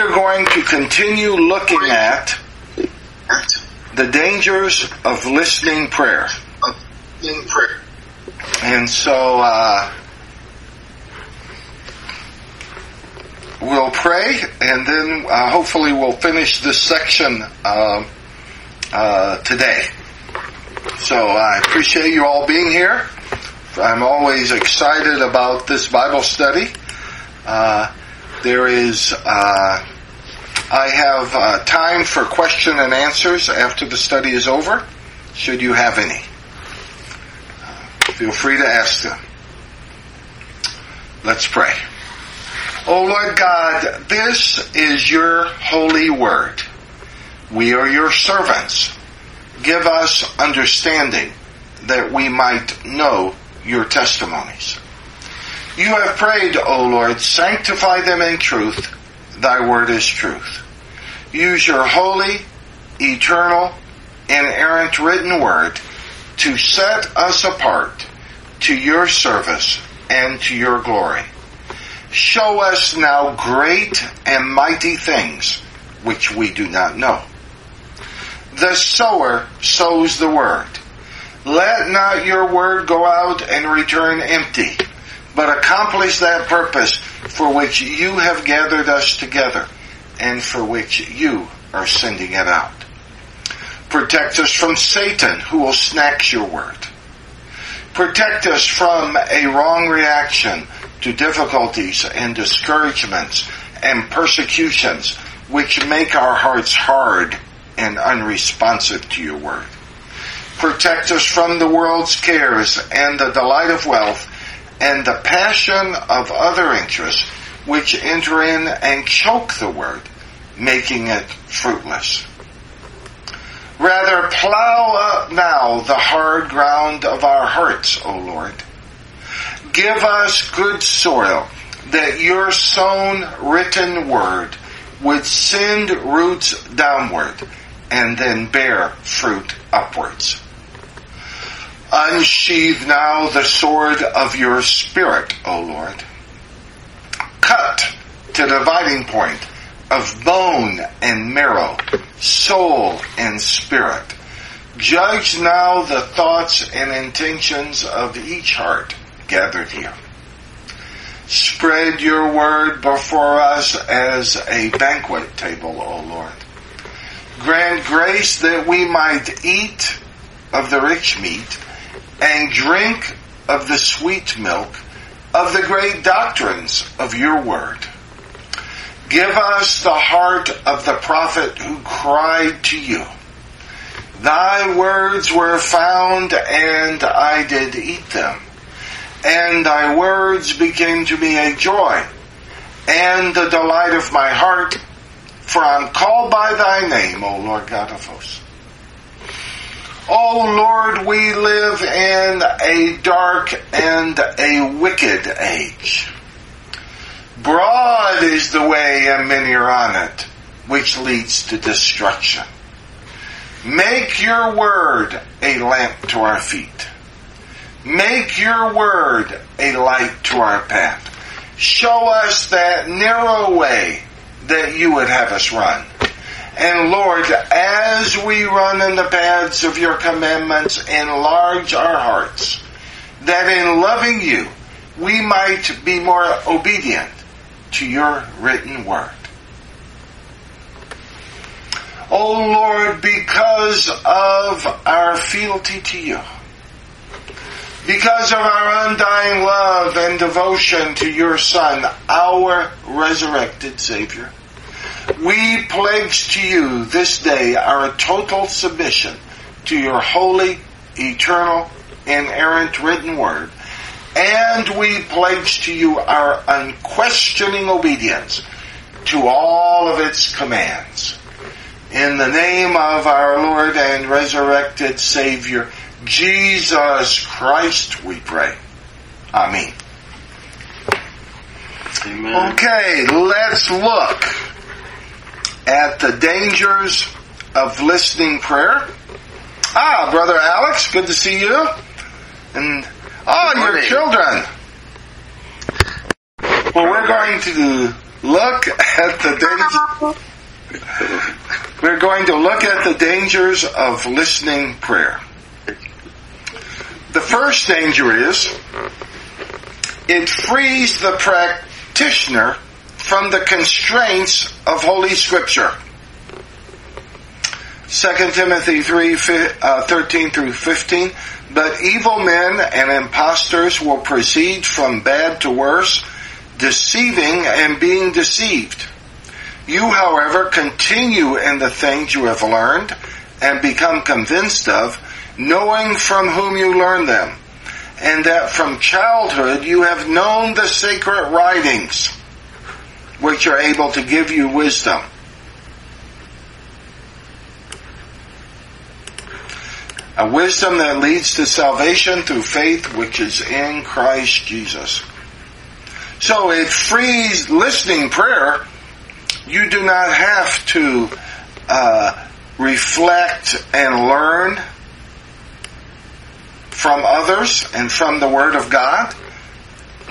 We're going to continue looking at the dangers of listening prayer. in prayer. And so uh, we'll pray, and then uh, hopefully we'll finish this section uh, uh, today. So I appreciate you all being here. I'm always excited about this Bible study. Uh, there is, uh, I have uh, time for question and answers after the study is over, should you have any. Uh, feel free to ask them. Let's pray. Oh Lord God, this is your holy word. We are your servants. Give us understanding that we might know your testimonies. You have prayed, O Lord, sanctify them in truth. Thy word is truth. Use your holy, eternal, inerrant written word to set us apart to your service and to your glory. Show us now great and mighty things which we do not know. The sower sows the word. Let not your word go out and return empty, but accomplish that purpose for which you have gathered us together and for which you are sending it out. Protect us from Satan who will snatch your word. Protect us from a wrong reaction to difficulties and discouragements and persecutions which make our hearts hard and unresponsive to your word. Protect us from the world's cares and the delight of wealth and the passion of other interests which enter in and choke the word, making it fruitless. Rather, plow up now the hard ground of our hearts, O Lord. Give us good soil that your sown written word would send roots downward and then bear fruit upwards. Unsheathe now the sword of your spirit, O Lord. Cut to the dividing point of bone and marrow, soul and spirit. Judge now the thoughts and intentions of each heart gathered here. Spread your word before us as a banquet table, O Lord. Grant grace that we might eat of the rich meat and drink of the sweet milk of the great doctrines of your word. Give us the heart of the prophet who cried to you. Thy words were found and I did eat them. And thy words became to me a joy and the delight of my heart, for I'm called by thy name, O Lord God of hosts. O Lord, we live in a dark and a wicked age. Broad is the way and many are on it, which leads to destruction. Make your word a lamp to our feet. Make your word a light to our path. Show us that narrow way that you would have us run. And Lord, as we run in the paths of your commandments, enlarge our hearts, that in loving you, we might be more obedient to your written word. O Lord, because of our fealty to you, because of our undying love and devotion to your Son, our resurrected Savior, we pledge to you this day our total submission to your holy, eternal, inerrant written word, and we pledge to you our unquestioning obedience to all of its commands. In the name of our Lord and resurrected Savior, Jesus Christ, we pray. Amen. Amen. Okay, let's look at the dangers of listening prayer. Ah, Brother Alex, good to see you. And, oh, your children. Well, we're going to look at the danger. We're going to look at the dangers of listening prayer. The first danger is it frees the practitioner from the constraints of Holy Scripture. 2 Timothy 3, uh, 13 through 15. But evil men and impostors will proceed from bad to worse, deceiving and being deceived. You, however, continue in the things you have learned and become convinced of, knowing from whom you learned them, and that from childhood you have known the sacred writings, which are able to give you wisdom. A wisdom that leads to salvation through faith which is in Christ Jesus. So it frees listening prayer. You do not have to uh, reflect and learn from others and from the Word of God.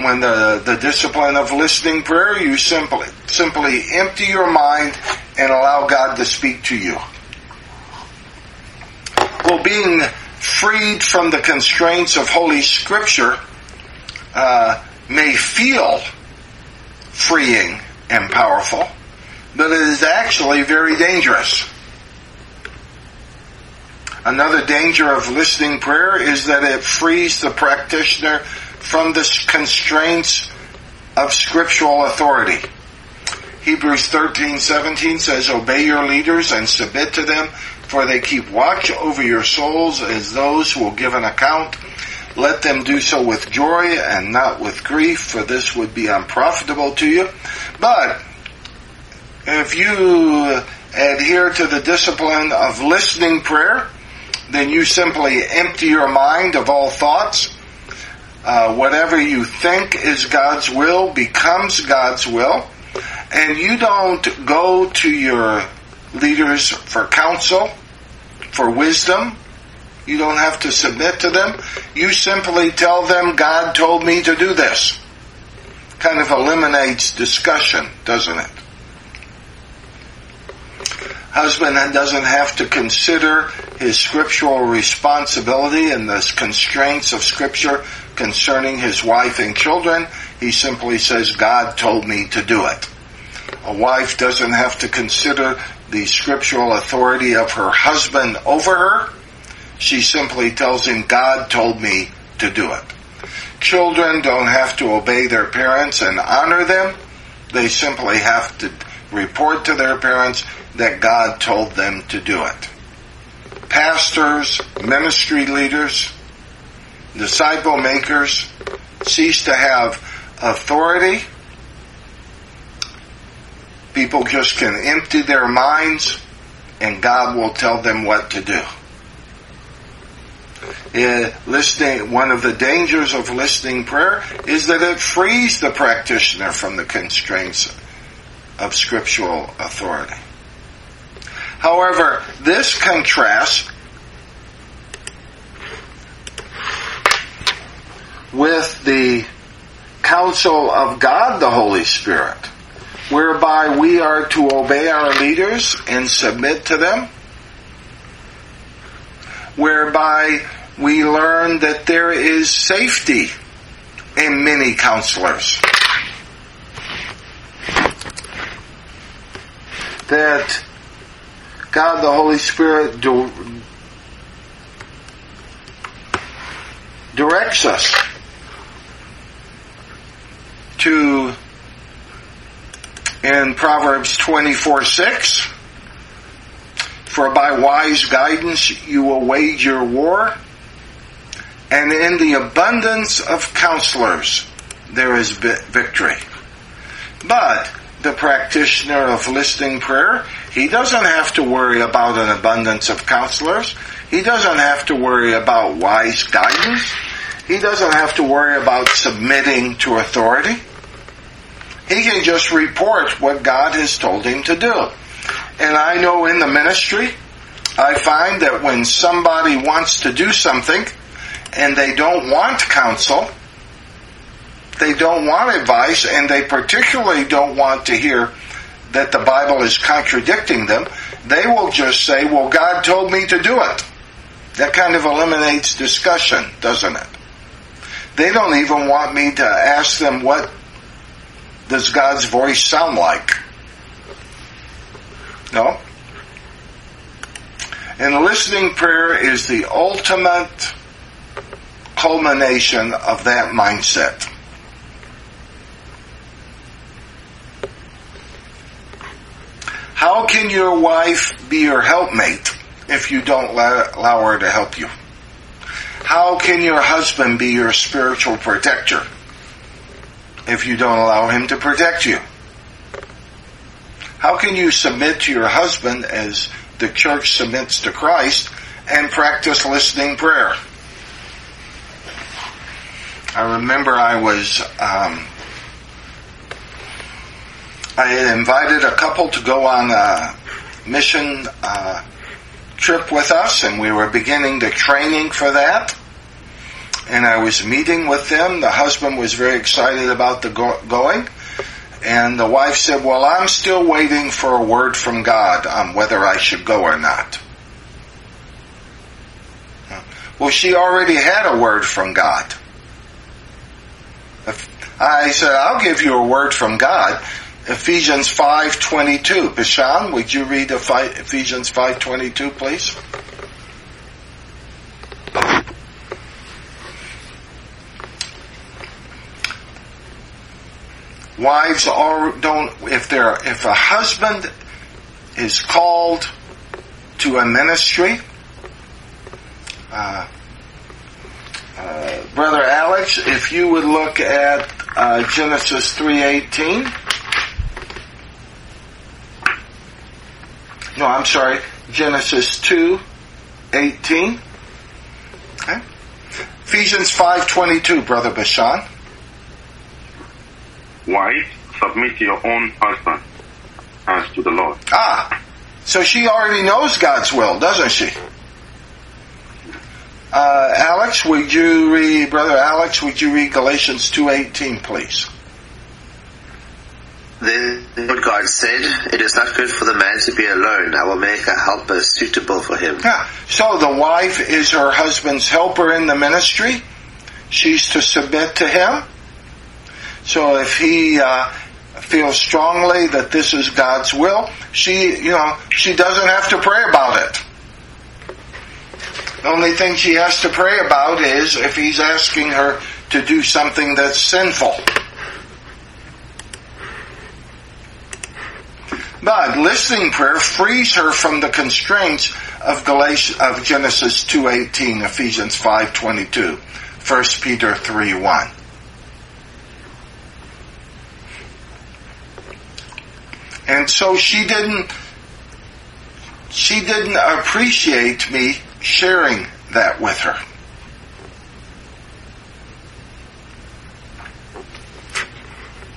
When the, the discipline of listening prayer, you simply simply empty your mind and allow God to speak to you. Well, being freed from the constraints of Holy Scripture uh, may feel freeing and powerful, but it is actually very dangerous. Another danger of listening prayer is that it frees the practitioner from the constraints of scriptural authority. Hebrews 13:17 says, "Obey your leaders and submit to them, for they keep watch over your souls as those who will give an account. Let them do so with joy and not with grief, for this would be unprofitable to you." But if you adhere to the discipline of listening prayer, then you simply empty your mind of all thoughts. Uh, whatever you think is God's will becomes God's will. And you don't go to your leaders for counsel, for wisdom. You don't have to submit to them. You simply tell them, God told me to do this. Kind of eliminates discussion, doesn't it? Husband doesn't have to consider his scriptural responsibility and the constraints of scripture concerning his wife and children. He simply says, God told me to do it. A wife doesn't have to consider the scriptural authority of her husband over her. She simply tells him, God told me to do it. Children don't have to obey their parents and honor them. They simply have to report to their parents that God told them to do it. Pastors, ministry leaders, disciple makers cease to have authority. People just can empty their minds and God will tell them what to do. Uh, listening, one of the dangers of listening prayer is that it frees the practitioner from the constraints of scriptural authority. However, this contrasts with the counsel of God the Holy Spirit, whereby we are to obey our leaders and submit to them, whereby we learn that there is safety in many counselors. That God the Holy Spirit directs us to in Proverbs 24 6 for by wise guidance you will wage your war and in the abundance of counselors there is victory but the practitioner of listening prayer he doesn't have to worry about an abundance of counselors. He doesn't have to worry about wise guidance. He doesn't have to worry about submitting to authority. He can just report what God has told him to do. And I know in the ministry, I find that when somebody wants to do something and they don't want counsel, they don't want advice and they particularly don't want to hear that the Bible is contradicting them, they will just say, well, God told me to do it. That kind of eliminates discussion, doesn't it? They don't even want me to ask them what does God's voice sound like. No? And listening prayer is the ultimate culmination of that mindset. How can your wife be your helpmate if you don't allow her to help you? How can your husband be your spiritual protector if you don't allow him to protect you? How can you submit to your husband as the church submits to Christ and practice listening prayer? I remember I was, um, I had invited a couple to go on a mission uh, trip with us, and we were beginning the training for that. And I was meeting with them. The husband was very excited about the go- going. And the wife said, Well, I'm still waiting for a word from God on whether I should go or not. Well, she already had a word from God. I said, I'll give you a word from God. Ephesians 5.22. Bishan, would you read Ephesians 5.22, please? Wives are, don't, if they're, if a husband is called to a ministry, uh, uh, Brother Alex, if you would look at uh, Genesis 3.18. No, I'm sorry, Genesis 2.18. Okay. Ephesians 5.22, Brother Bashan. Wives, submit to your own husband as to the Lord. Ah, so she already knows God's will, doesn't she? Uh, Alex, would you read, Brother Alex, would you read Galatians 2.18, please? Then Lord God said, It is not good for the man to be alone. I will make a helper suitable for him. Yeah. So the wife is her husband's helper in the ministry. She's to submit to him. So if he uh, feels strongly that this is God's will, she, you know, she doesn't have to pray about it. The only thing she has to pray about is if he's asking her to do something that's sinful. But listening prayer frees her from the constraints of Galatians, of Genesis 2:18, Ephesians 5:22, 1 Peter 3:1. And so she didn't she didn't appreciate me sharing that with her.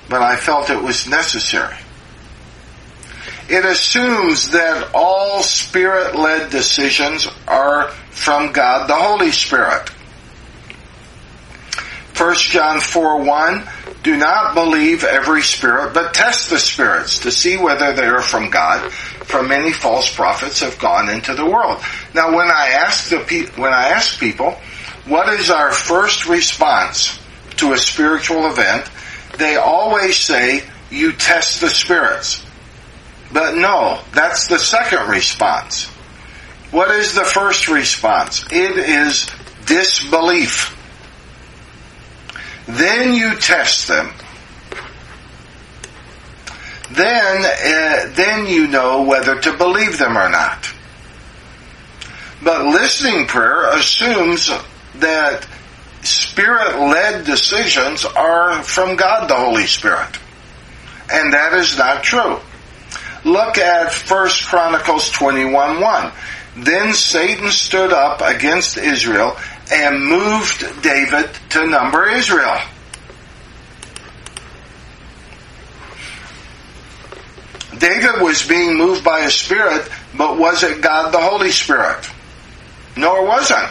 But I felt it was necessary. It assumes that all spirit led decisions are from God the Holy Spirit. 1 John 4 1 Do not believe every spirit, but test the spirits to see whether they are from God, for many false prophets have gone into the world. Now when I ask the pe- when I ask people, what is our first response to a spiritual event, they always say, you test the spirits. But no, that's the second response. What is the first response? It is disbelief. Then you test them. Then, uh, then you know whether to believe them or not. But listening prayer assumes that spirit-led decisions are from God the Holy Spirit. And that is not true. Look at 1 Chronicles 21 1. Then Satan stood up against Israel and moved David to number Israel. David was being moved by a spirit, but was it God the Holy Spirit? No, it wasn't.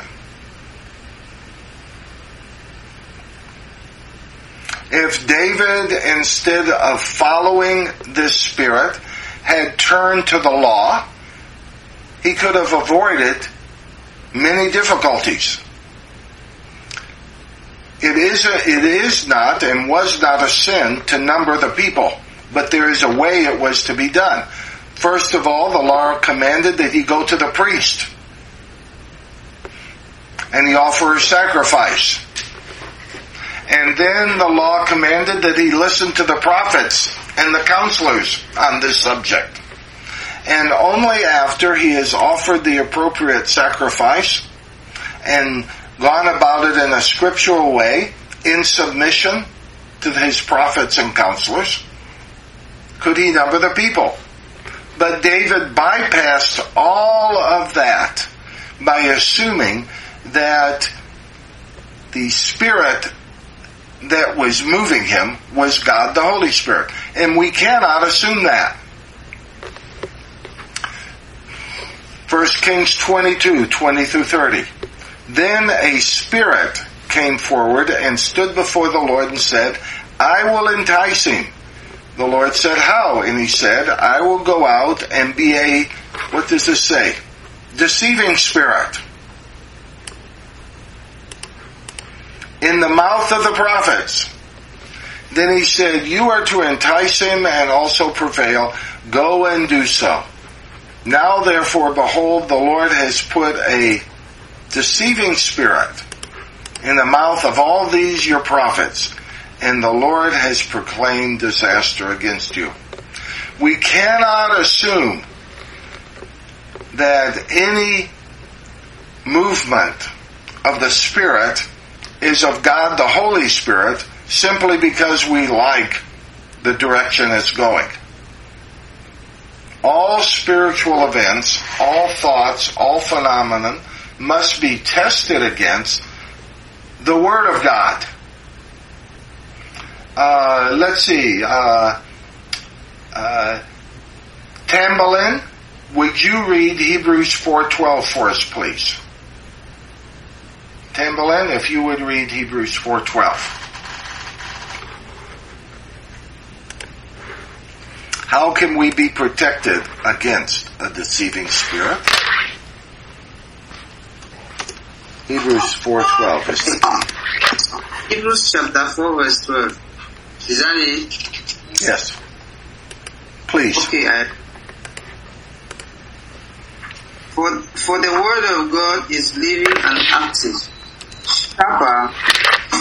If David, instead of following this spirit, had turned to the law, he could have avoided many difficulties. It is, a, it is not and was not a sin to number the people, but there is a way it was to be done. First of all, the law commanded that he go to the priest and he offer a sacrifice. And then the law commanded that he listen to the prophets and the counselors on this subject. And only after he has offered the appropriate sacrifice and gone about it in a scriptural way, in submission to his prophets and counselors, could he number the people. But David bypassed all of that by assuming that the Spirit that was moving him was God the Holy Spirit. And we cannot assume that. 1 Kings 22, 20 through 30. Then a spirit came forward and stood before the Lord and said, I will entice him. The Lord said, How? And he said, I will go out and be a, what does this say? Deceiving spirit. In the mouth of the prophets. Then he said, You are to entice him and also prevail. Go and do so. Now therefore, behold, the Lord has put a deceiving spirit in the mouth of all these your prophets, and the Lord has proclaimed disaster against you. We cannot assume that any movement of the Spirit is of God the Holy Spirit simply because we like the direction it's going. All spiritual events, all thoughts, all phenomenon must be tested against the Word of God. Uh, let's see. Uh, uh, Tambalin, would you read Hebrews 4.12 for us, please? Tambalin, if you would read Hebrews 4.12. How can we be protected against a deceiving spirit? Hebrews 4.12 is the key. Hebrews chapter 4 verse 12. Is that it? Yes. Please. Okay, I, for, for the word of God is living and active, sharper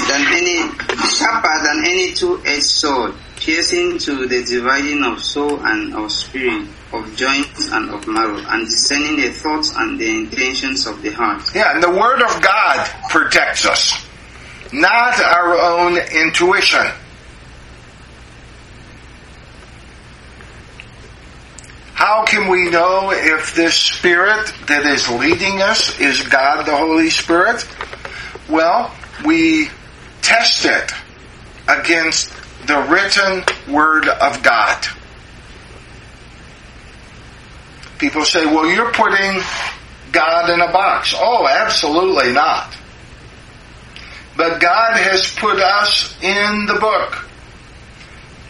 than any, sharper than any two-edged sword, piercing to the dividing of soul and of spirit, of joints and of marrow, and discerning the thoughts and the intentions of the heart. Yeah, and the Word of God protects us, not our own intuition. How can we know if this Spirit that is leading us is God the Holy Spirit? Well, we test it against the written Word of God. People say, well, you're putting God in a box. Oh, absolutely not. But God has put us in the book.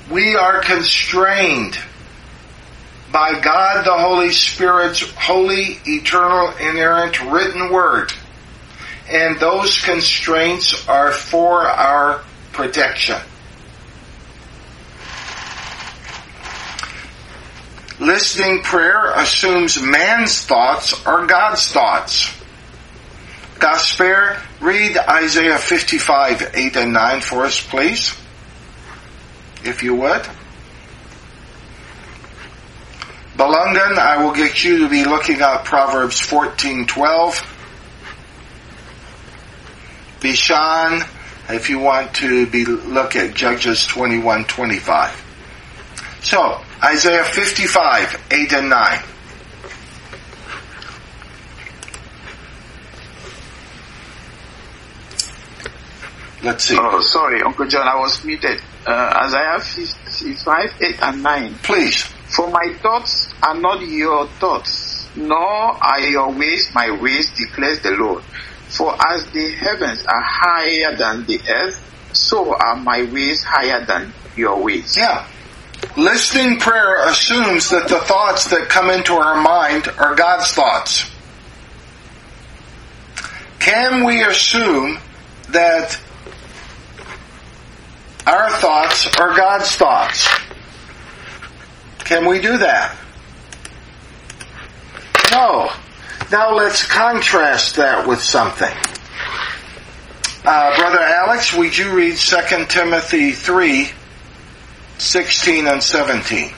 We are constrained by God the Holy Spirit's holy, eternal, inerrant written word. And those constraints are for our protection. Listening prayer assumes man's thoughts are God's thoughts. Gasper, read Isaiah 55, 8 and 9 for us, please. If you would. Belungan, I will get you to be looking at Proverbs 14, 12. Bishan, if you want to be look at Judges 21, 25. So, Isaiah 55, 8 and 9. Let's see. Oh, sorry, Uncle John, I was muted. Uh, Isaiah 55, 8 and 9. Please. For my thoughts are not your thoughts, nor are your ways my ways, declares the Lord. For as the heavens are higher than the earth, so are my ways higher than your ways. Yeah. Listening prayer assumes that the thoughts that come into our mind are God's thoughts. Can we assume that our thoughts are God's thoughts? Can we do that? No. Now let's contrast that with something. Uh, Brother Alex, would you read 2 Timothy 3, 16 and 17?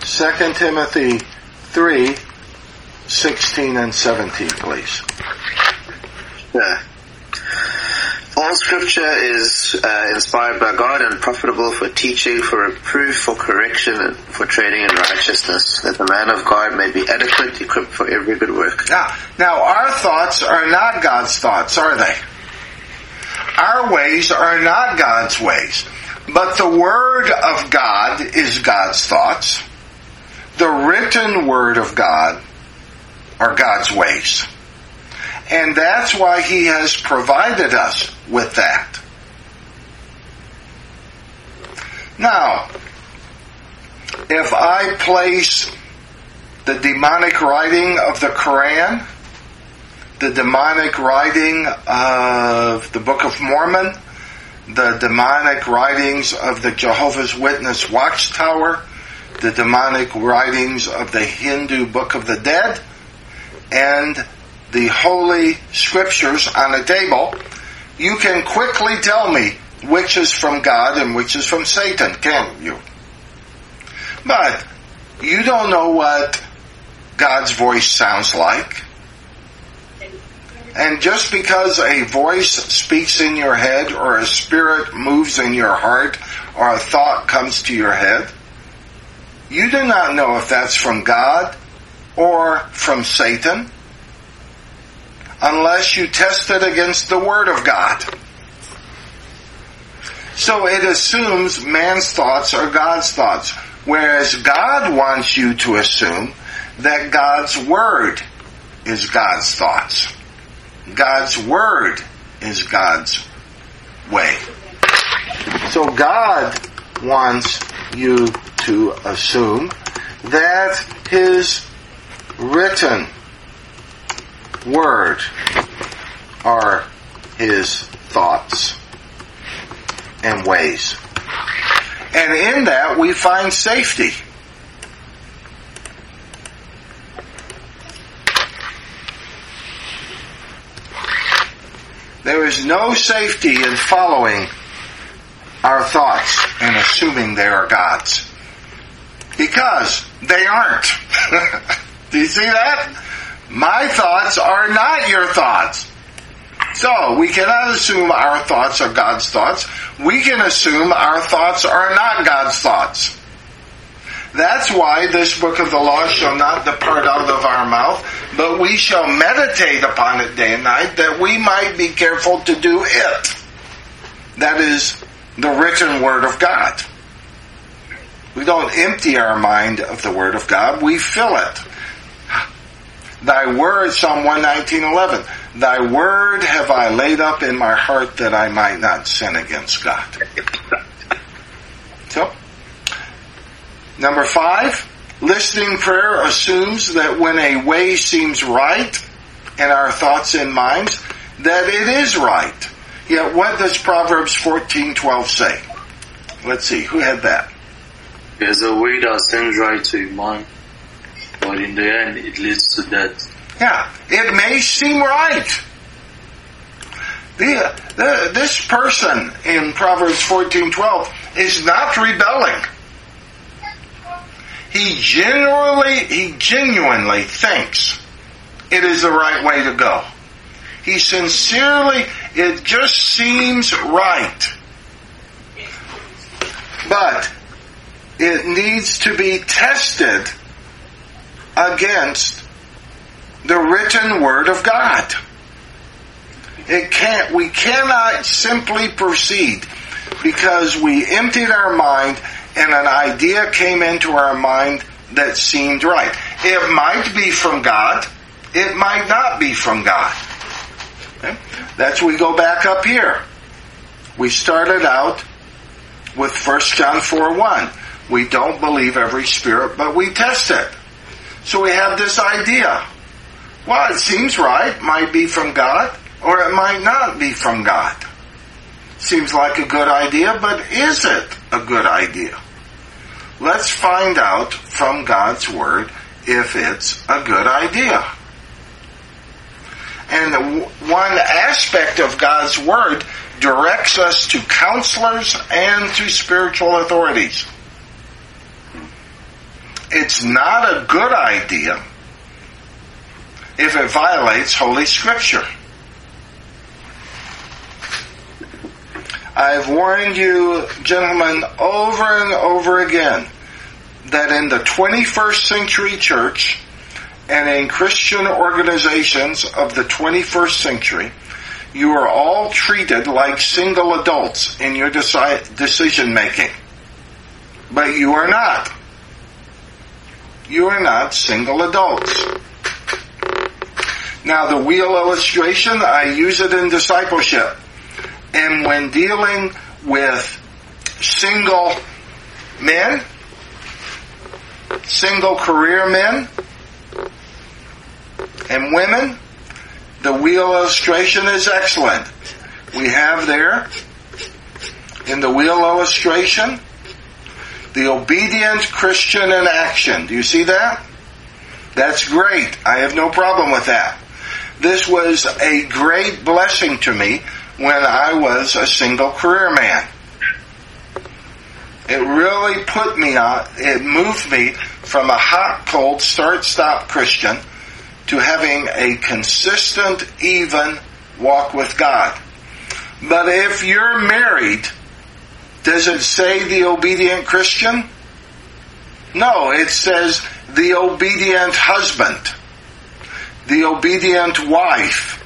2 Timothy 3, 16 and 17, please. Yeah. All scripture is uh, inspired by God and profitable for teaching, for reproof, for correction, and for training in righteousness, that the man of God may be adequate, equipped for every good work. Now, now our thoughts are not God's thoughts, are they? Our ways are not God's ways. But the Word of God is God's thoughts. The written Word of God are God's ways. And that's why He has provided us with that. Now, if I place the demonic writing of the Quran, the demonic writing of the Book of Mormon, the demonic writings of the Jehovah's Witness Watchtower, the demonic writings of the Hindu Book of the Dead, and the Holy Scriptures on a table, you can quickly tell me which is from God and which is from Satan, can't you? But you don't know what God's voice sounds like. And just because a voice speaks in your head or a spirit moves in your heart or a thought comes to your head, you do not know if that's from God or from Satan unless you test it against the Word of God. So it assumes man's thoughts are God's thoughts, whereas God wants you to assume that God's Word is God's thoughts. God's Word is God's way. So God wants you to assume that His written Word are His thoughts and ways. And in that we find safety. There is no safety in following our thoughts and assuming they are God's. Because they aren't. Do you see that? My thoughts are not your thoughts. So, we cannot assume our thoughts are God's thoughts. We can assume our thoughts are not God's thoughts. That's why this book of the law shall not depart out of our mouth, but we shall meditate upon it day and night that we might be careful to do it. That is the written word of God. We don't empty our mind of the word of God, we fill it. Thy word, Psalm 119.11, Thy word have I laid up in my heart that I might not sin against God. So, number five, listening prayer assumes that when a way seems right in our thoughts and minds, that it is right. Yet what does Proverbs 14.12 say? Let's see, who had that? There's a way that seems right to a man, but in the end it leads to death. Yeah, it may seem right. The, the, this person in Proverbs 14:12 is not rebelling. He genuinely, he genuinely thinks it is the right way to go. He sincerely, it just seems right. But it needs to be tested against the written word of God. It can't, we cannot simply proceed because we emptied our mind and an idea came into our mind that seemed right. It might be from God. It might not be from God. Okay? That's we go back up here. We started out with 1 John 4 1. We don't believe every spirit, but we test it. So we have this idea. Well, it seems right. Might be from God, or it might not be from God. Seems like a good idea, but is it a good idea? Let's find out from God's Word if it's a good idea. And one aspect of God's Word directs us to counselors and to spiritual authorities. It's not a good idea if it violates Holy Scripture. I've warned you, gentlemen, over and over again that in the 21st century church and in Christian organizations of the 21st century, you are all treated like single adults in your deci- decision making. But you are not. You are not single adults. Now the wheel illustration, I use it in discipleship. And when dealing with single men, single career men, and women, the wheel illustration is excellent. We have there in the wheel illustration the obedient Christian in action. Do you see that? That's great. I have no problem with that. This was a great blessing to me when I was a single career man. It really put me on, it moved me from a hot, cold, start, stop Christian to having a consistent, even walk with God. But if you're married, does it say the obedient Christian? No, it says the obedient husband, the obedient wife,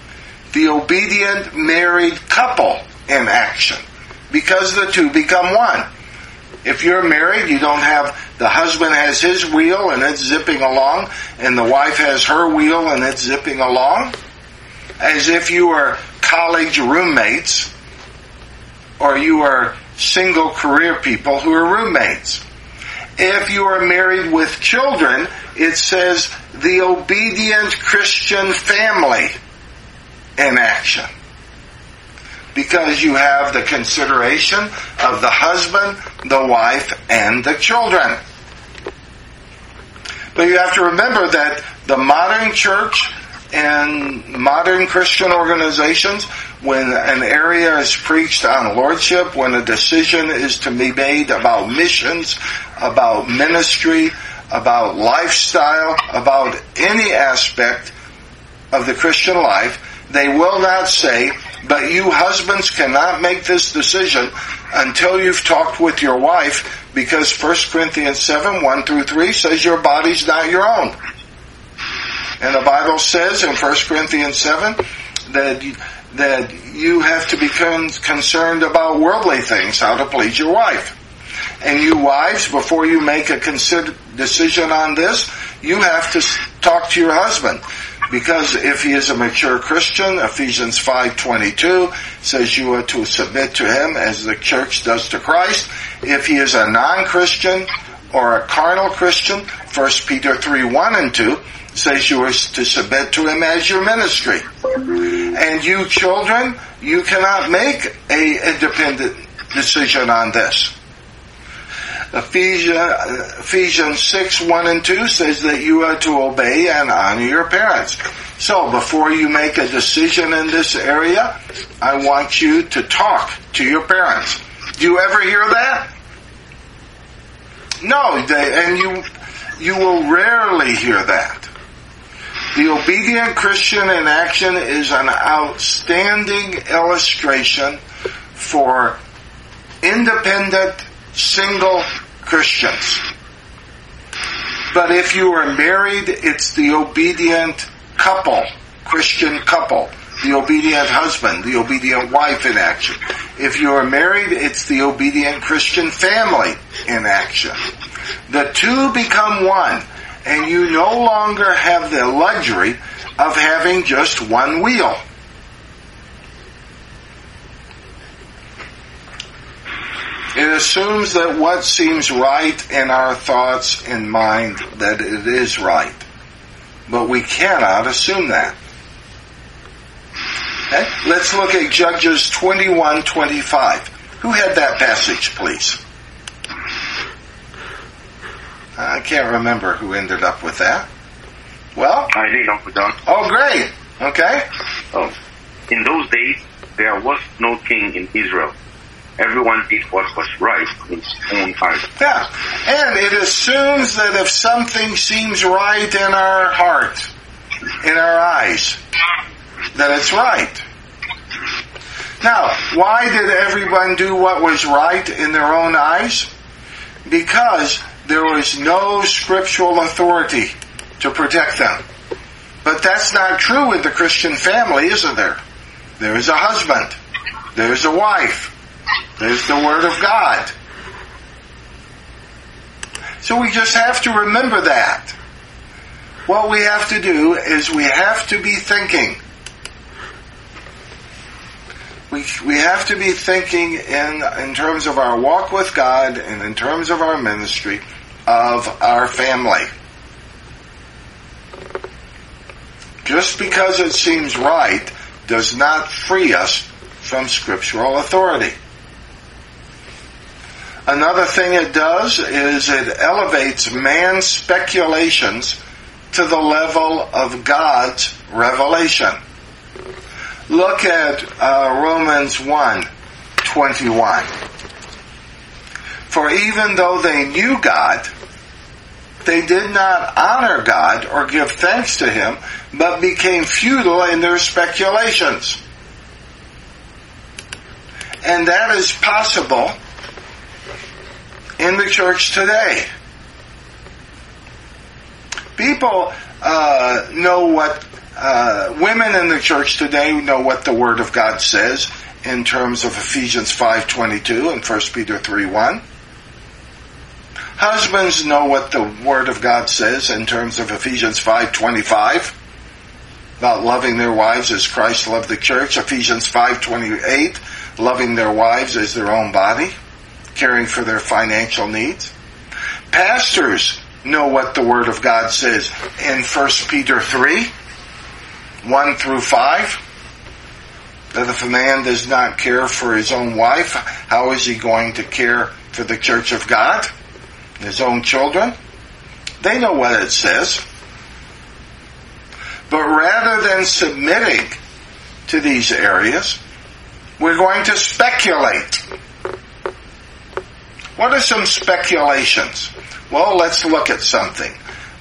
the obedient married couple in action. Because the two become one. If you're married, you don't have, the husband has his wheel and it's zipping along, and the wife has her wheel and it's zipping along. As if you are college roommates, or you are single career people who are roommates. If you are married with children, it says the obedient Christian family in action. Because you have the consideration of the husband, the wife, and the children. But you have to remember that the modern church and modern Christian organizations, when an area is preached on lordship, when a decision is to be made about missions, about ministry, about lifestyle, about any aspect of the Christian life, they will not say, but you husbands cannot make this decision until you've talked with your wife because 1 Corinthians 7, 1 through 3 says your body's not your own. And the Bible says in 1 Corinthians 7 that, that you have to be concerned about worldly things, how to please your wife. And you wives, before you make a consider- decision on this, you have to talk to your husband. Because if he is a mature Christian, Ephesians 5.22 says you are to submit to him as the church does to Christ. If he is a non-Christian or a carnal Christian, 1 Peter 3, 1 and 2 says you are to submit to him as your ministry. And you children, you cannot make a independent decision on this. Ephesians, Ephesians 6, 1 and 2 says that you are to obey and honor your parents. So before you make a decision in this area, I want you to talk to your parents. Do you ever hear that? No, they, and you, you will rarely hear that. The obedient Christian in action is an outstanding illustration for independent single Christians. But if you are married, it's the obedient couple, Christian couple, the obedient husband, the obedient wife in action. If you are married, it's the obedient Christian family in action. The two become one, and you no longer have the luxury of having just one wheel. It assumes that what seems right in our thoughts and mind that it is right. But we cannot assume that. Okay? Let's look at Judges 21:25. Who had that passage, please? I can't remember who ended up with that. Well, I did, Uncle John. oh great. Okay. Oh. In those days, there was no king in Israel. Everyone did what was right in his own eyes. Yeah. And it assumes that if something seems right in our heart, in our eyes, that it's right. Now, why did everyone do what was right in their own eyes? Because there was no scriptural authority to protect them. But that's not true with the Christian family, isn't there? There is a husband. There's a wife. There's the Word of God. So we just have to remember that. What we have to do is we have to be thinking. We, we have to be thinking in, in terms of our walk with God and in terms of our ministry of our family. Just because it seems right does not free us from scriptural authority. Another thing it does is it elevates man's speculations to the level of God's revelation. Look at uh, Romans 1 21. For even though they knew God, they did not honor God or give thanks to Him, but became futile in their speculations. And that is possible in the church today. People uh, know what uh, women in the church today know what the Word of God says in terms of Ephesians five twenty two and 1 Peter three one. Husbands know what the Word of God says in terms of Ephesians five twenty five about loving their wives as Christ loved the church. Ephesians five twenty eight, loving their wives as their own body, caring for their financial needs. Pastors know what the Word of God says in 1 Peter 3, 1 through 5. That if a man does not care for his own wife, how is he going to care for the church of God? His own children? They know what it says. But rather than submitting to these areas, we're going to speculate. What are some speculations? Well, let's look at something.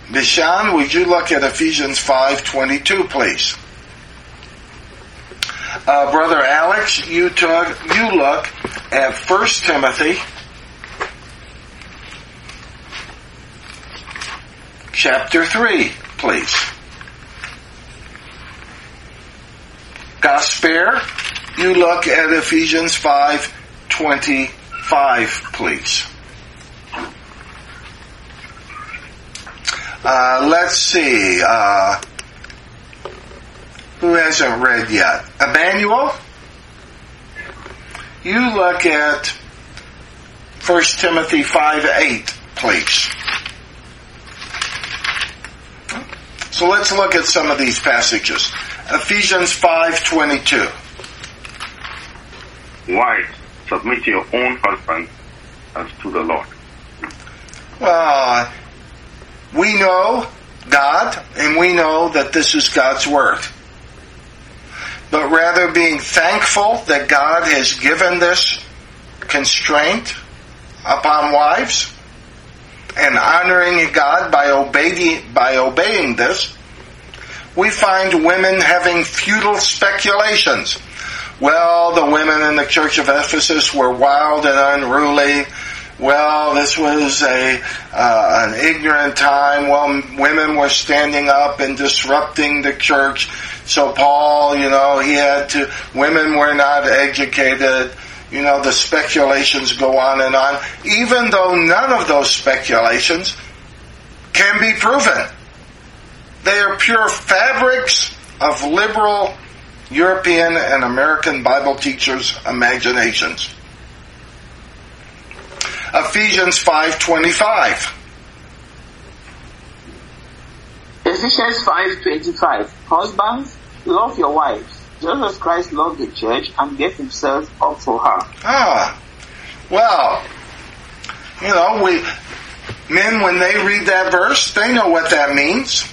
Bishan, would you look at Ephesians 5.22, please? Uh, Brother Alex, you took, you look at 1 Timothy chapter 3, please. Gasper, you look at Ephesians 5.25, please. Uh, let's see. Uh, who hasn't read yet? Emmanuel? You look at 1 Timothy 5 8, please. So let's look at some of these passages. Ephesians 5:22. Wives, submit your own husband as to the Lord. Uh, we know God, and we know that this is God's Word. But rather being thankful that God has given this constraint upon wives, and honoring God by by obeying this, we find women having futile speculations. Well, the women in the church of Ephesus were wild and unruly. Well, this was a uh, an ignorant time. Well, women were standing up and disrupting the church. So Paul, you know, he had to. Women were not educated. You know, the speculations go on and on. Even though none of those speculations can be proven, they are pure fabrics of liberal European and American Bible teachers' imaginations. Ephesians 5:25. Ephesians 5:25. Husbands, love your wives, Jesus Christ loved the church and gave himself up for her. Ah, well, you know, we men when they read that verse, they know what that means.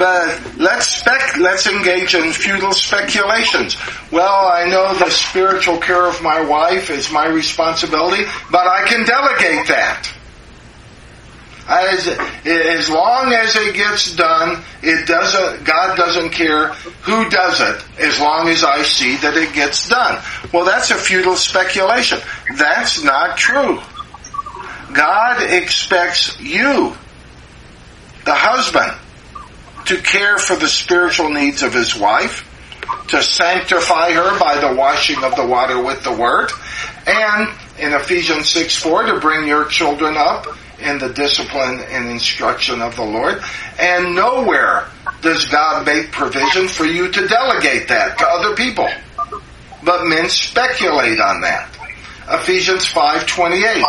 But let's spec, let's engage in futile speculations. Well, I know the spiritual care of my wife is my responsibility, but I can delegate that. As, as long as it gets done, it doesn't, God doesn't care who does it, as long as I see that it gets done. Well, that's a futile speculation. That's not true. God expects you, the husband, to care for the spiritual needs of his wife, to sanctify her by the washing of the water with the word, and in Ephesians 6 4, to bring your children up in the discipline and instruction of the Lord. And nowhere does God make provision for you to delegate that to other people. But men speculate on that. Ephesians 5:28.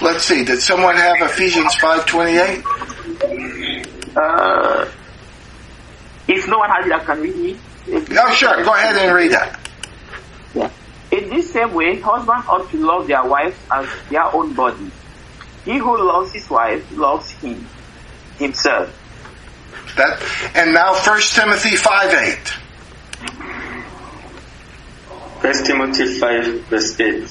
Let's see. Did someone have Ephesians 5:28? Uh, if no one has it, I can read it. If- Oh, sure. Go ahead and read that. Yeah. In this same way, husbands ought to love their wives as their own bodies. He who loves his wife loves him, himself. That and now 1 Timothy five eight. First Timothy 5 verse 8.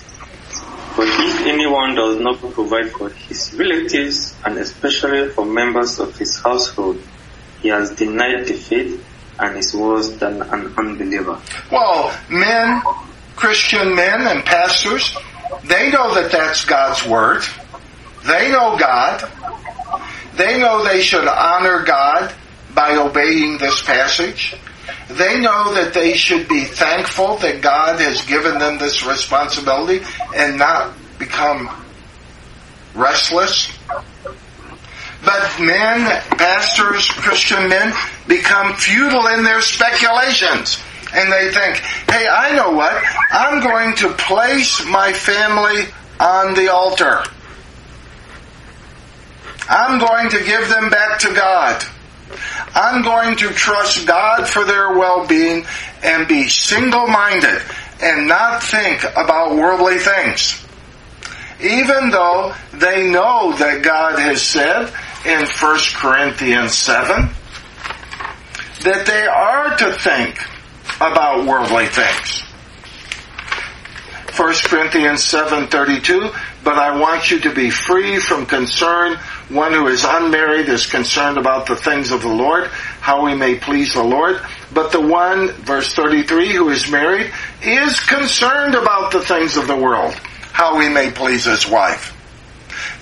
But if anyone does not provide for his relatives and especially for members of his household, he has denied the faith and is worse than an unbeliever. Well, men, Christian men and pastors, they know that that's God's word. They know God. They know they should honor God by obeying this passage. They know that they should be thankful that God has given them this responsibility and not become restless. But men, pastors, Christian men, become futile in their speculations. And they think, hey, I know what? I'm going to place my family on the altar. I'm going to give them back to God. I'm going to trust God for their well-being and be single-minded and not think about worldly things. Even though they know that God has said in 1 Corinthians 7 that they are to think about worldly things. 1 Corinthians 7:32 but I want you to be free from concern one who is unmarried is concerned about the things of the Lord how we may please the Lord. But the one verse 33 who is married is concerned about the things of the world how he may please his wife.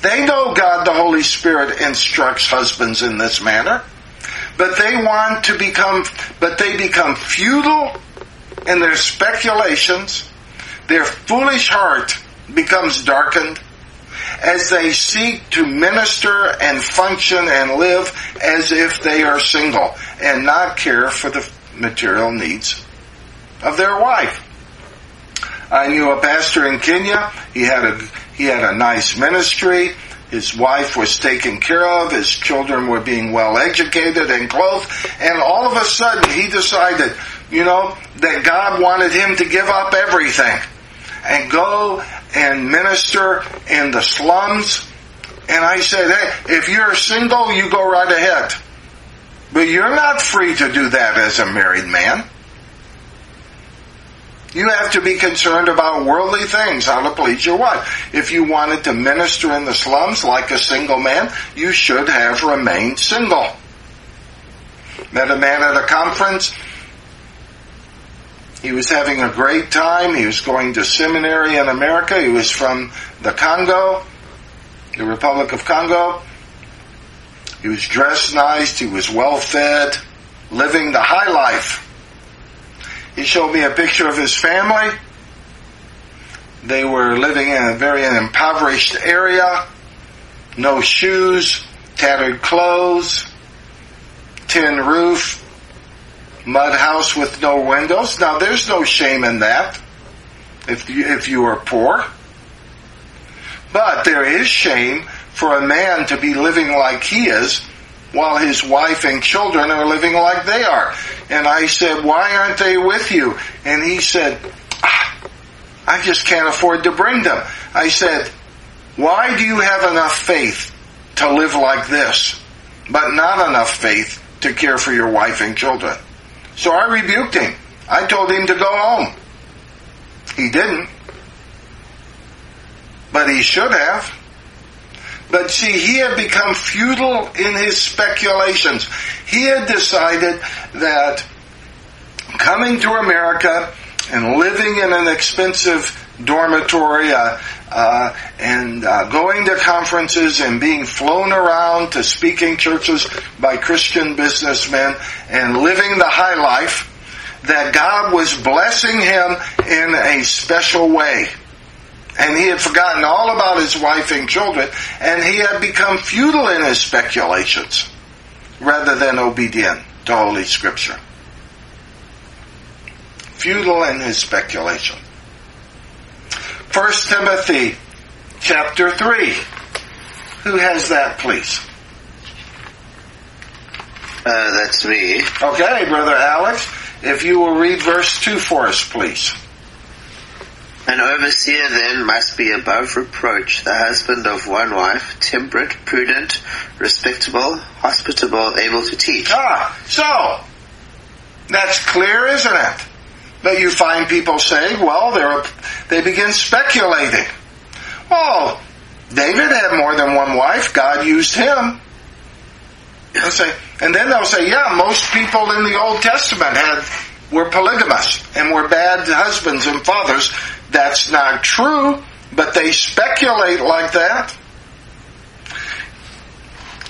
They know God the Holy Spirit instructs husbands in this manner but they want to become but they become futile in their speculations. Their foolish heart becomes darkened as they seek to minister and function and live as if they are single and not care for the material needs of their wife. I knew a pastor in Kenya. He had a he had a nice ministry. His wife was taken care of. His children were being well educated and clothed. And all of a sudden he decided, you know, that God wanted him to give up everything and go and minister in the slums. And I said, hey, if you're single, you go right ahead. But you're not free to do that as a married man. You have to be concerned about worldly things, how to please your wife. If you wanted to minister in the slums like a single man, you should have remained single. Met a man at a conference. He was having a great time. He was going to seminary in America. He was from the Congo, the Republic of Congo. He was dressed nice. He was well fed, living the high life. He showed me a picture of his family. They were living in a very impoverished area. No shoes, tattered clothes, tin roof, mud house with no windows. Now there's no shame in that if you, if you are poor. But there is shame for a man to be living like he is while his wife and children are living like they are. And I said, why aren't they with you? And he said, ah, I just can't afford to bring them. I said, why do you have enough faith to live like this, but not enough faith to care for your wife and children? So I rebuked him. I told him to go home. He didn't. But he should have. But see, he had become futile in his speculations. He had decided that coming to America and living in an expensive dormitory uh, uh, and uh, going to conferences and being flown around to speaking churches by Christian businessmen and living the high life, that God was blessing him in a special way. And he had forgotten all about his wife and children, and he had become futile in his speculations rather than obedient to Holy Scripture. Futile in his speculation. First Timothy chapter 3. Who has that, please? Uh, that's me. Okay, Brother Alex, if you will read verse 2 for us, please. An overseer then must be above reproach, the husband of one wife, temperate, prudent, respectable, hospitable, able to teach. Ah, so, that's clear, isn't it? But you find people saying, well, they're, they begin speculating. Oh, David had more than one wife. God used him. They'll say, and then they'll say, yeah, most people in the Old Testament had were polygamous and were bad husbands and fathers. That's not true, but they speculate like that.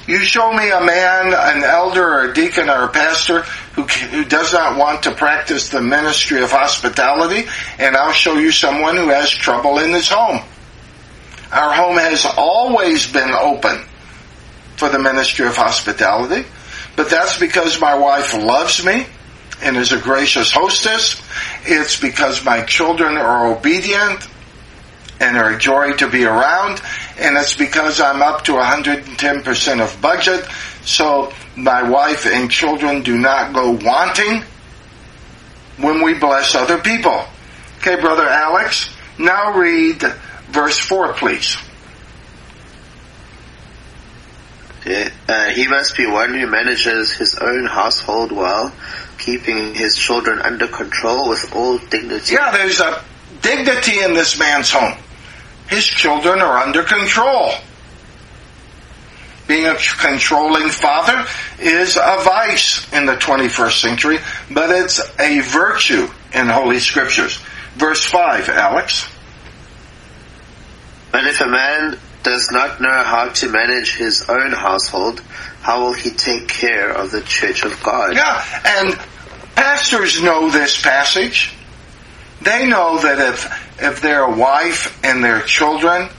You show me a man, an elder or a deacon or a pastor who, who does not want to practice the ministry of hospitality, and I'll show you someone who has trouble in his home. Our home has always been open for the ministry of hospitality, but that's because my wife loves me and is a gracious hostess. It's because my children are obedient and are a joy to be around. And it's because I'm up to 110% of budget. So my wife and children do not go wanting when we bless other people. Okay, Brother Alex, now read verse 4, please. Uh, he must be one who manages his own household well, keeping his children under control with all dignity. Yeah, there's a dignity in this man's home. His children are under control. Being a controlling father is a vice in the 21st century, but it's a virtue in Holy Scriptures. Verse 5, Alex. But if a man does not know how to manage his own household, how will he take care of the church of God? Yeah, and pastors know this passage. They know that if, if their wife and their children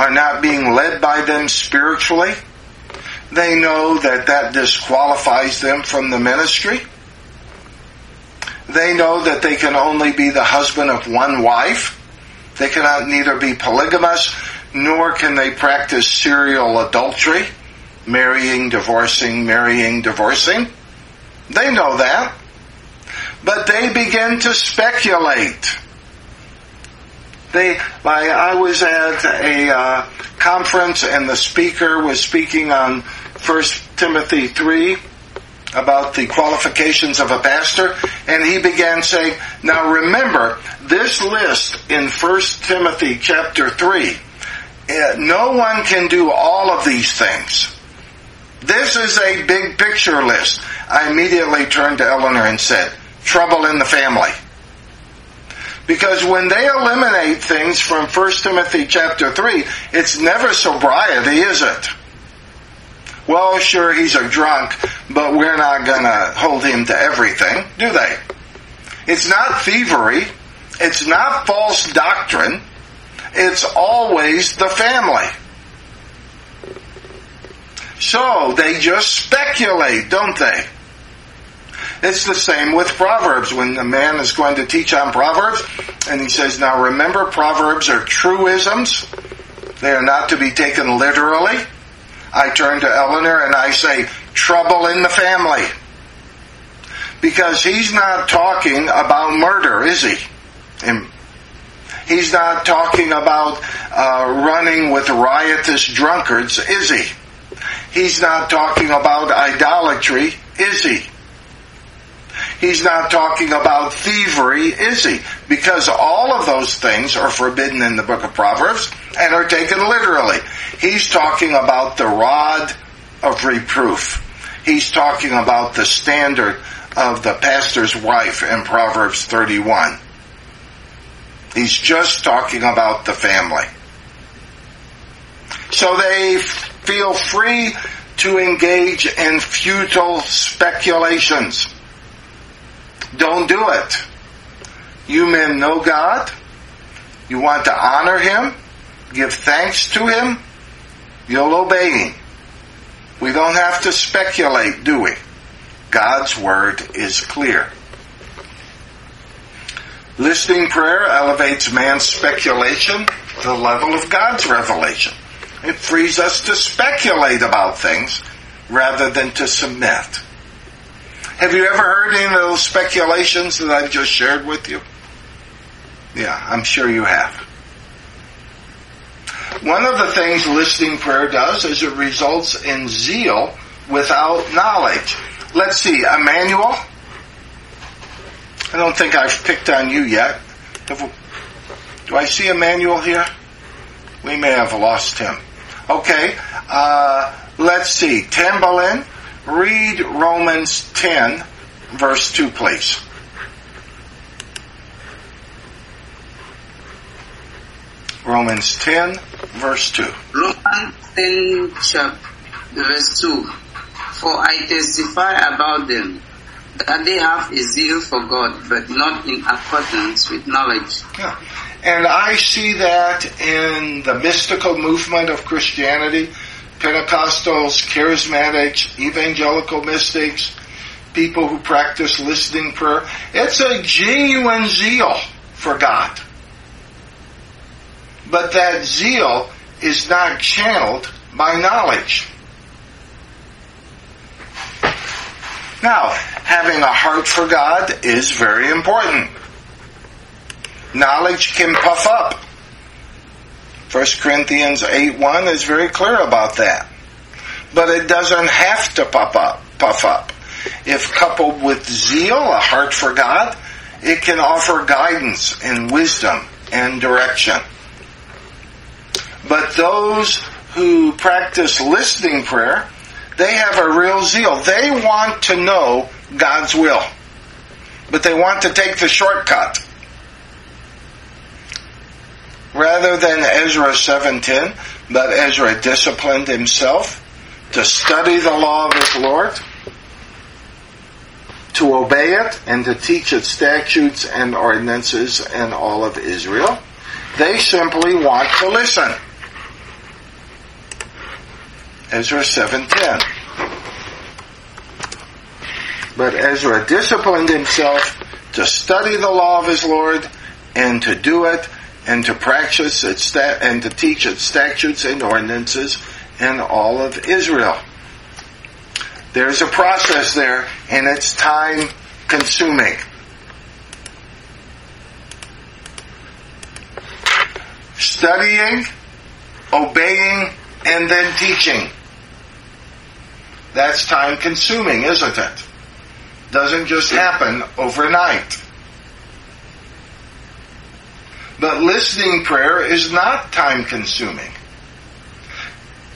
are not being led by them spiritually, they know that that disqualifies them from the ministry. They know that they can only be the husband of one wife. They cannot neither be polygamous nor can they practice serial adultery, marrying, divorcing, marrying, divorcing. They know that. But they begin to speculate. They, I, I was at a uh, conference and the speaker was speaking on 1 Timothy 3 about the qualifications of a pastor and he began saying, now remember, this list in 1 Timothy chapter 3 uh, no one can do all of these things. This is a big picture list. I immediately turned to Eleanor and said, trouble in the family. Because when they eliminate things from 1 Timothy chapter 3, it's never sobriety, is it? Well, sure, he's a drunk, but we're not gonna hold him to everything, do they? It's not thievery. It's not false doctrine. It's always the family. So they just speculate, don't they? It's the same with Proverbs. When a man is going to teach on Proverbs, and he says, now remember, Proverbs are truisms. They are not to be taken literally. I turn to Eleanor and I say, trouble in the family. Because he's not talking about murder, is he? He's not talking about uh, running with riotous drunkards, is he? He's not talking about idolatry, is he? He's not talking about thievery, is he? Because all of those things are forbidden in the book of Proverbs and are taken literally. He's talking about the rod of reproof. He's talking about the standard of the pastor's wife in Proverbs 31. He's just talking about the family. So they feel free to engage in futile speculations. Don't do it. You men know God. You want to honor Him. Give thanks to Him. You'll obey Him. We don't have to speculate, do we? God's Word is clear. Listening prayer elevates man's speculation to the level of God's revelation. It frees us to speculate about things rather than to submit. Have you ever heard any of those speculations that I've just shared with you? Yeah, I'm sure you have. One of the things listening prayer does is it results in zeal without knowledge. Let's see, Emmanuel. I don't think I've picked on you yet. Do I see Emmanuel here? We may have lost him. Okay, uh, let's see. Tambalin, Read Romans 10, verse 2, please. Romans 10, verse 2. Romans 10, chapter, verse 2. For I testify about them that they have a zeal for God, but not in accordance with knowledge. Yeah. And I see that in the mystical movement of Christianity Pentecostals, charismatics, evangelical mystics, people who practice listening prayer. It's a genuine zeal for God. But that zeal is not channeled by knowledge. Now, having a heart for God is very important. Knowledge can puff up. 1 Corinthians 8 1 is very clear about that. But it doesn't have to puff up, puff up. If coupled with zeal, a heart for God, it can offer guidance and wisdom and direction. But those who practice listening prayer, they have a real zeal. They want to know God's will. But they want to take the shortcut rather than Ezra 7:10, but Ezra disciplined himself to study the law of his Lord, to obey it, and to teach its statutes and ordinances in all of Israel. They simply want to listen. Ezra 7:10. But Ezra disciplined himself to study the law of his Lord and to do it and to practice its stat- and to teach its statutes and ordinances in all of Israel. There's a process there and it's time consuming. Studying, obeying, and then teaching. That's time consuming, isn't it? Doesn't just happen overnight. But listening prayer is not time consuming.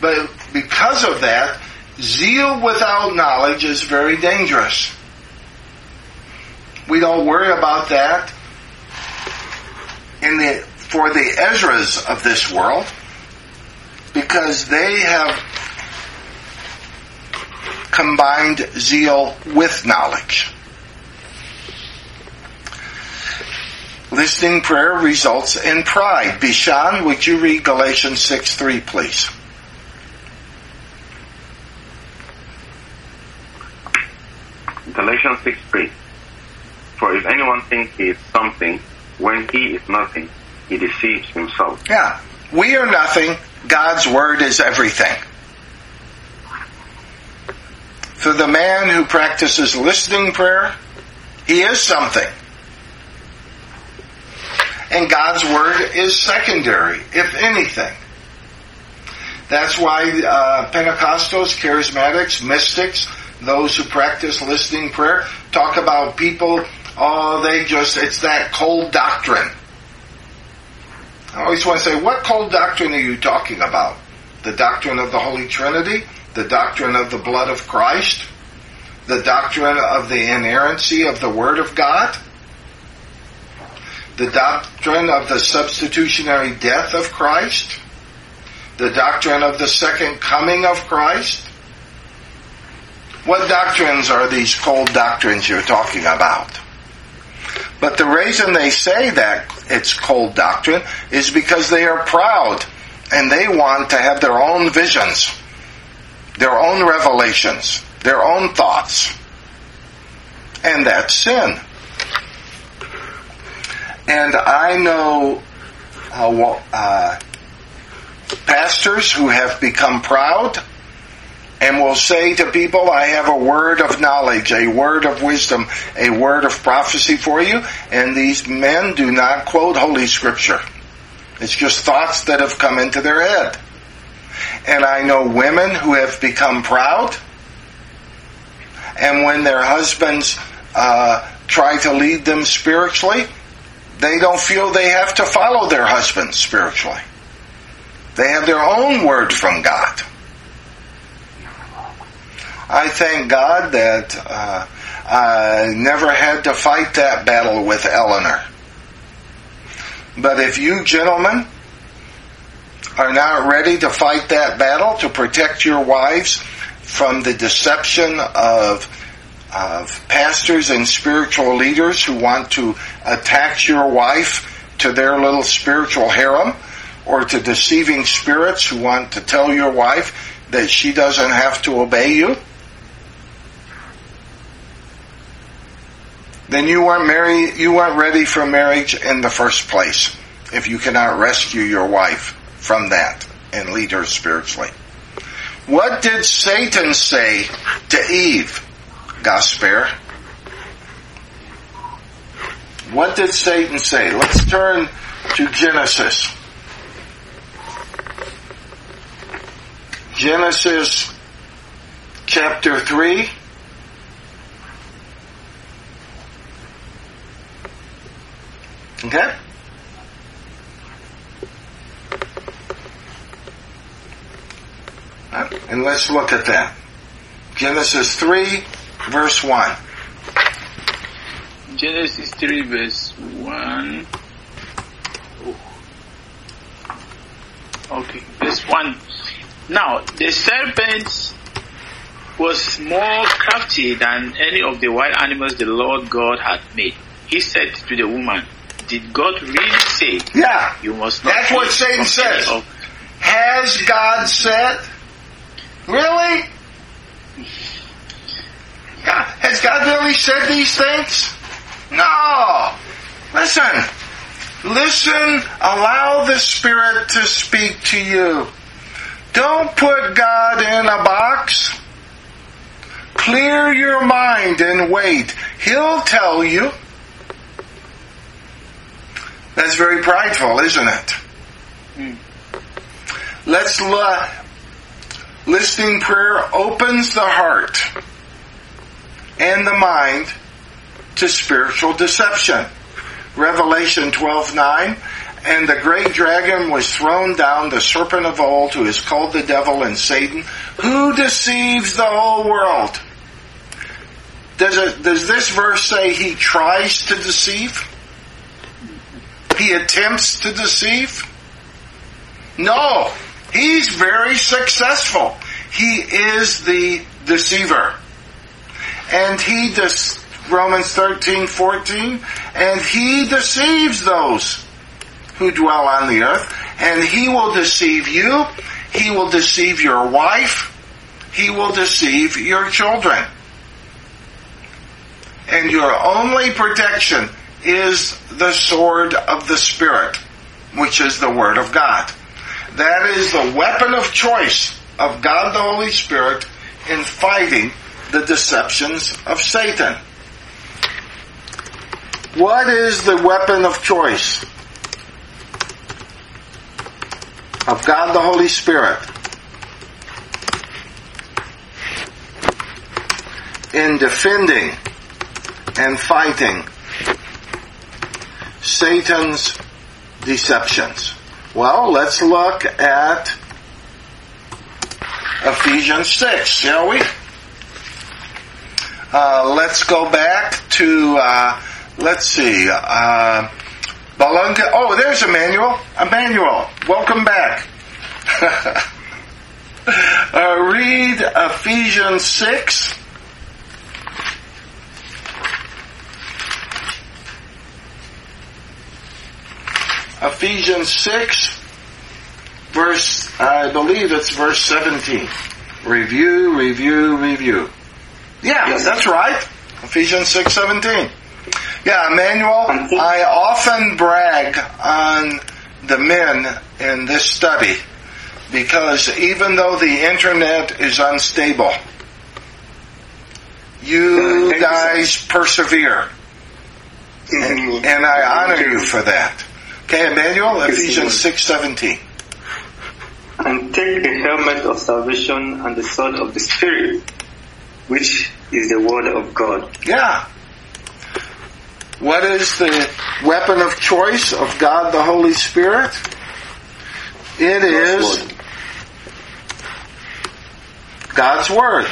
But because of that, zeal without knowledge is very dangerous. We don't worry about that in the, for the Ezras of this world because they have combined zeal with knowledge. Listening prayer results in pride. Bishan, would you read Galatians 6 3, please? Galatians 6 3. For if anyone thinks he is something when he is nothing, he deceives himself. Yeah. We are nothing. God's word is everything. For the man who practices listening prayer, he is something. And God's word is secondary, if anything. That's why uh, Pentecostals, charismatics, mystics, those who practice listening prayer, talk about people, oh, they just, it's that cold doctrine. I always want to say, what cold doctrine are you talking about? The doctrine of the Holy Trinity? The doctrine of the blood of Christ? The doctrine of the inerrancy of the Word of God? The doctrine of the substitutionary death of Christ? The doctrine of the second coming of Christ? What doctrines are these cold doctrines you're talking about? But the reason they say that it's cold doctrine is because they are proud and they want to have their own visions, their own revelations, their own thoughts. And that's sin. And I know uh, uh, pastors who have become proud and will say to people, I have a word of knowledge, a word of wisdom, a word of prophecy for you. And these men do not quote Holy Scripture. It's just thoughts that have come into their head. And I know women who have become proud. And when their husbands uh, try to lead them spiritually, they don't feel they have to follow their husbands spiritually. They have their own word from God. I thank God that uh, I never had to fight that battle with Eleanor. But if you gentlemen are not ready to fight that battle to protect your wives from the deception of of pastors and spiritual leaders who want to attach your wife to their little spiritual harem or to deceiving spirits who want to tell your wife that she doesn't have to obey you, then you weren't married, you weren't ready for marriage in the first place if you cannot rescue your wife from that and lead her spiritually. What did Satan say to Eve? Gasper. What did Satan say? Let's turn to Genesis. Genesis chapter 3. Okay? And let's look at that. Genesis 3, verse 1. Genesis 3 verse 1. Okay, verse 1. Now, the serpent was more crafty than any of the wild animals the Lord God had made. He said to the woman, Did God really say? Yeah. You must not That's what Satan says. of- Has God said? Really? God, has God really said these things? No. Listen. Listen. Allow the Spirit to speak to you. Don't put God in a box. Clear your mind and wait. He'll tell you. That's very prideful, isn't it? Hmm. Let's look. Listening prayer opens the heart and the mind to spiritual deception. Revelation 12:9 and the great dragon was thrown down the serpent of old who is called the devil and Satan who deceives the whole world. Does it, does this verse say he tries to deceive? He attempts to deceive? No. He's very successful. He is the deceiver. And he does, Romans 13, 14, and he deceives those who dwell on the earth, and he will deceive you, he will deceive your wife, he will deceive your children. And your only protection is the sword of the Spirit, which is the Word of God. That is the weapon of choice of God the Holy Spirit in fighting the deceptions of Satan. What is the weapon of choice of God the Holy Spirit? In defending and fighting Satan's deceptions. Well, let's look at Ephesians 6, shall we? Uh, let's go back to, uh, let's see, uh, Balunga. Oh, there's Emmanuel. Emmanuel, welcome back. uh, read Ephesians 6. Ephesians 6, verse, I believe it's verse 17. Review, review, review. Yeah, Yes. that's right. Ephesians 6.17. Yeah, Emmanuel. I often brag on the men in this study because even though the internet is unstable, you uh, sir. guys persevere. And, mm-hmm. and I mm-hmm. honor you for that. Okay, Emmanuel, Ephesians 6.17. And take the helmet of salvation and the sword of the Spirit, which is the word of God. Yeah. What is the weapon of choice of God the Holy Spirit? It is Word. God's Word.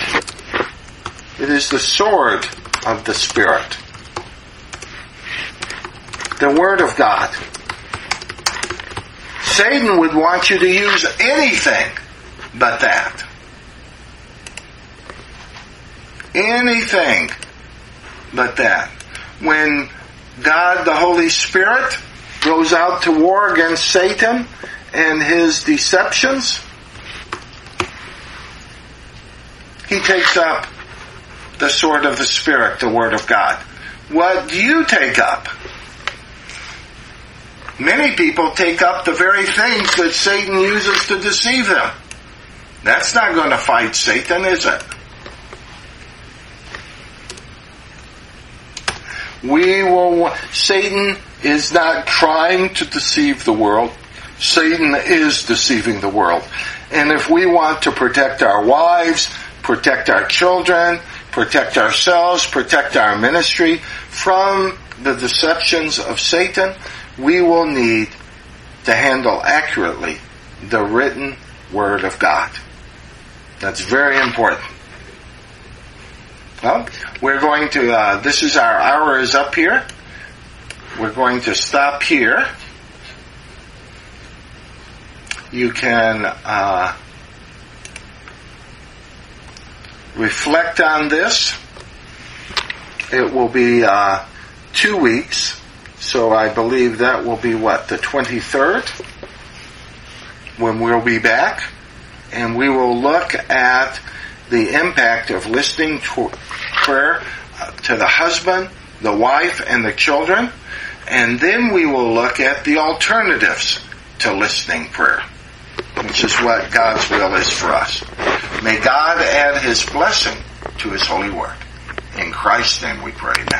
It is the sword of the Spirit. The Word of God. Satan would want you to use anything but that. Anything but that. When God the Holy Spirit goes out to war against Satan and his deceptions, he takes up the sword of the Spirit, the Word of God. What do you take up? Many people take up the very things that Satan uses to deceive them. That's not going to fight Satan, is it? We will, Satan is not trying to deceive the world. Satan is deceiving the world. And if we want to protect our wives, protect our children, protect ourselves, protect our ministry from the deceptions of Satan, we will need to handle accurately the written Word of God. That's very important. Well, we're going to, uh, this is our hour is up here. We're going to stop here. You can uh, reflect on this. It will be uh, two weeks, so I believe that will be what, the 23rd? When we'll be back, and we will look at the impact of listening to prayer uh, to the husband, the wife, and the children, and then we will look at the alternatives to listening prayer, which is what God's will is for us. May God add His blessing to His holy work. In Christ's name we pray. Amen.